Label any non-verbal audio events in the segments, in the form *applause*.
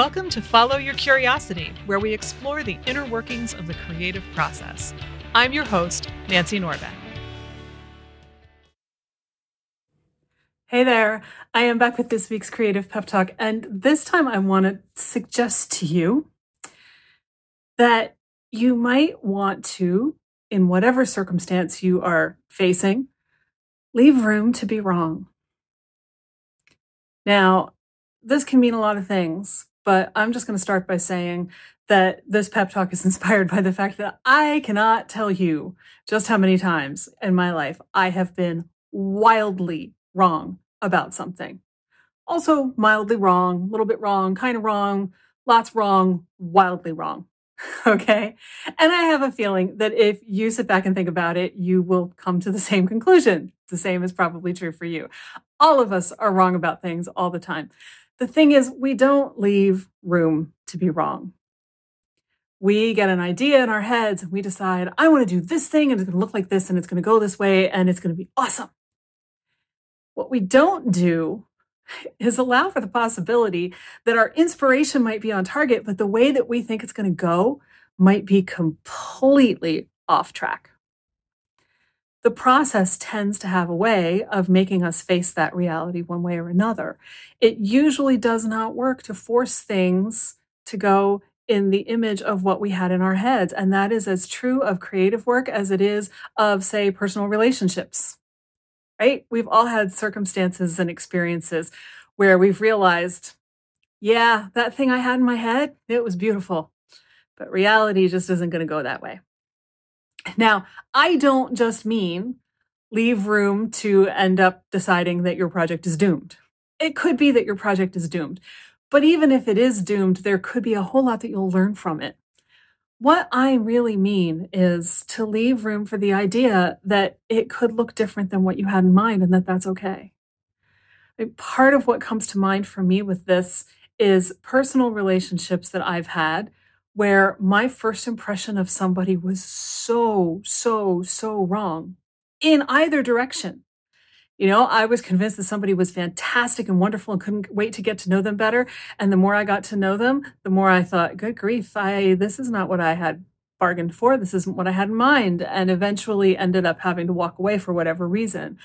Welcome to Follow Your Curiosity, where we explore the inner workings of the creative process. I'm your host, Nancy Norbeck. Hey there, I am back with this week's Creative Pep Talk, and this time I want to suggest to you that you might want to, in whatever circumstance you are facing, leave room to be wrong. Now, this can mean a lot of things, but I'm just going to start by saying that this pep talk is *laughs* inspired by the fact that I cannot tell you just how many times in my life I have been wildly wrong about something. Also, mildly wrong, a little bit wrong, kind of wrong, lots wrong, wildly wrong. *laughs* Okay. And I have a feeling that if you sit back and think about it, you will come to the same conclusion. The same is probably true for you. All of us are wrong about things all the time. The thing is, we don't leave room to be wrong. We get an idea in our heads and we decide, I want to do this thing and it's going to look like this and it's going to go this way and it's going to be awesome. What we don't do *laughs* is allow for the possibility that our inspiration might be on target, but the way that we think it's going to go might be completely off track. The process tends to have a way of making us face that reality one way or another. It usually does not work to force things to go in the image of what we had in our heads. And that is as true of creative work as it is of, say, personal relationships right? We've all had circumstances and experiences where we've realized, yeah, that thing I had in my head, it was beautiful, but reality just isn't going to go that way. Now, I don't just mean leave room to end up deciding that your project is doomed. It could be that your project is doomed. But even if it is doomed, there could be a whole lot that you'll learn from it. What I really mean is to leave room for the idea that it could look different than what you had in mind and that that's okay. Part of what comes to mind for me with this is personal relationships that I've had where my first impression of somebody was so, so, so wrong in either direction. You know, I was convinced that somebody was fantastic and wonderful and couldn't wait to get to know them better. And the more I got to know them, the more I thought, good grief, I this is not what I had bargained for. This isn't what I had in mind. And eventually ended up having to walk away for whatever reason.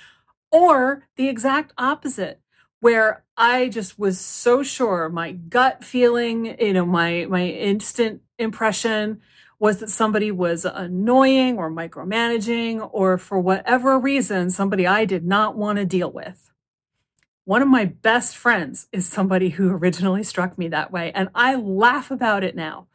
Or the exact opposite, where I just was so sure, my gut feeling, you know, my my instant impression was that somebody was annoying or micromanaging, or for whatever reason, somebody I did not want to deal with. One of my best friends is somebody who originally struck me that way, and I laugh about it now.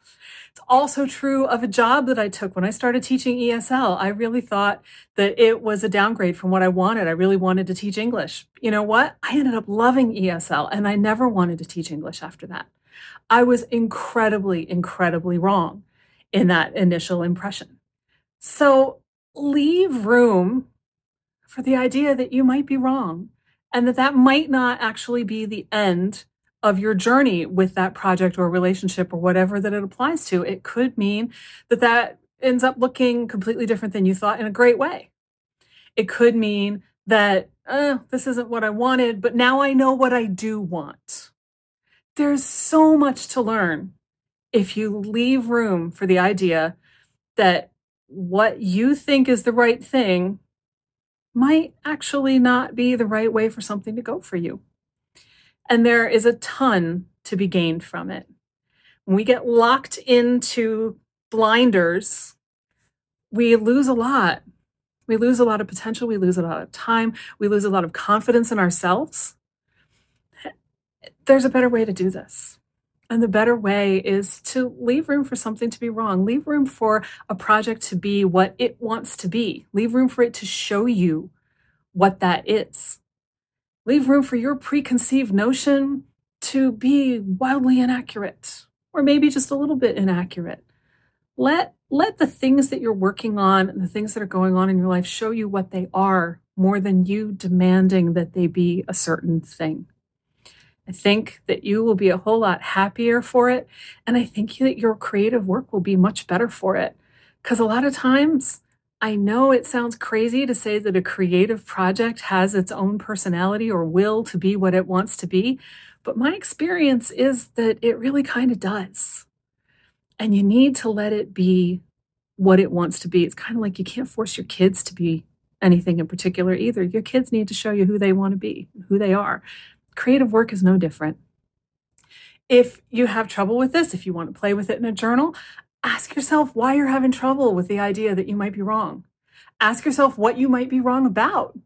It's also true of a job that I took when I started teaching ESL. I really thought that it was a downgrade from what I wanted. I really wanted to teach English. You know what? I ended up loving ESL, and I never wanted to teach English after that. I was incredibly, incredibly wrong in that initial impression. So leave room for the idea that you might be wrong and that that might not actually be the end of your journey with that project or relationship or whatever that it applies to. It could mean that that ends up looking completely different than you thought in a great way. It could mean that uh, this isn't what I wanted, but now I know what I do want. There's so much to learn if you leave room for the idea that what you think is the right thing might actually not be the right way for something to go for you. And there is a ton to be gained from it. When we get locked into blinders, we lose a lot. We lose a lot of potential. We lose a lot of time. We lose a lot of confidence in ourselves. There's a better way to do this. And the better way is to leave room for something to be wrong. Leave room for a project to be what it wants to be. Leave room for it to show you what that is. Leave room for your preconceived notion to be wildly inaccurate or maybe just a little bit inaccurate. Let let the things that you're working on and the things that are going on in your life show you what they are more than you demanding that they be a certain thing. I think that you will be a whole lot happier for it. And I think that your creative work will be much better for it. Because a lot of times, I know it sounds crazy to say that a creative project has its own personality or will to be what it wants to be, But my experience is that it really kind of does. And you need to let it be what it wants to be. It's kind of like you can't force your kids to be anything in particular either. Your kids need to show you who they want to be, who they are. Creative work is no different. If you have trouble with this, if you want to play with it in a journal, ask yourself why you're having trouble with the idea that you might be wrong. Ask yourself what you might be wrong about.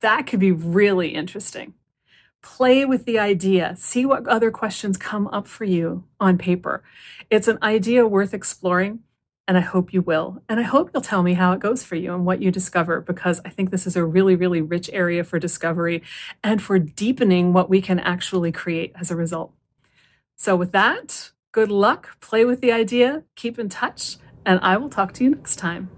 That could be really interesting. Play with the idea. See what other questions come up for you on paper. It's an idea worth exploring, and I hope you will. And I hope you'll tell me how it goes for you and what you discover, because I think this is a really, really rich area for discovery and for deepening what we can actually create as a result. So, with that, good luck, play with the idea, keep in touch, and I will talk to you next time.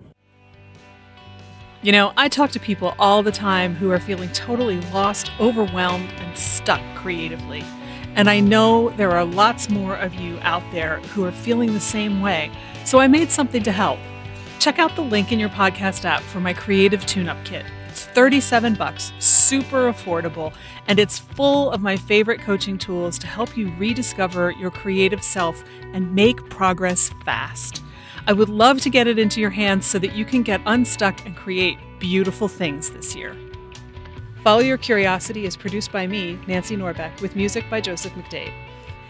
You know, I talk to people all the time who are feeling totally lost, overwhelmed, and stuck creatively. And I know there are lots more of you out there who are feeling the same way. So I made something to help. Check out the link in your podcast app for my creative tune-up kit. It's 37 bucks, super affordable, and it's full of my favorite coaching tools to help you rediscover your creative self and make progress fast. I would love to get it into your hands so that you can get unstuck and create beautiful things this year. Follow Your Curiosity is produced by me, Nancy Norbeck, with music by Joseph McDade.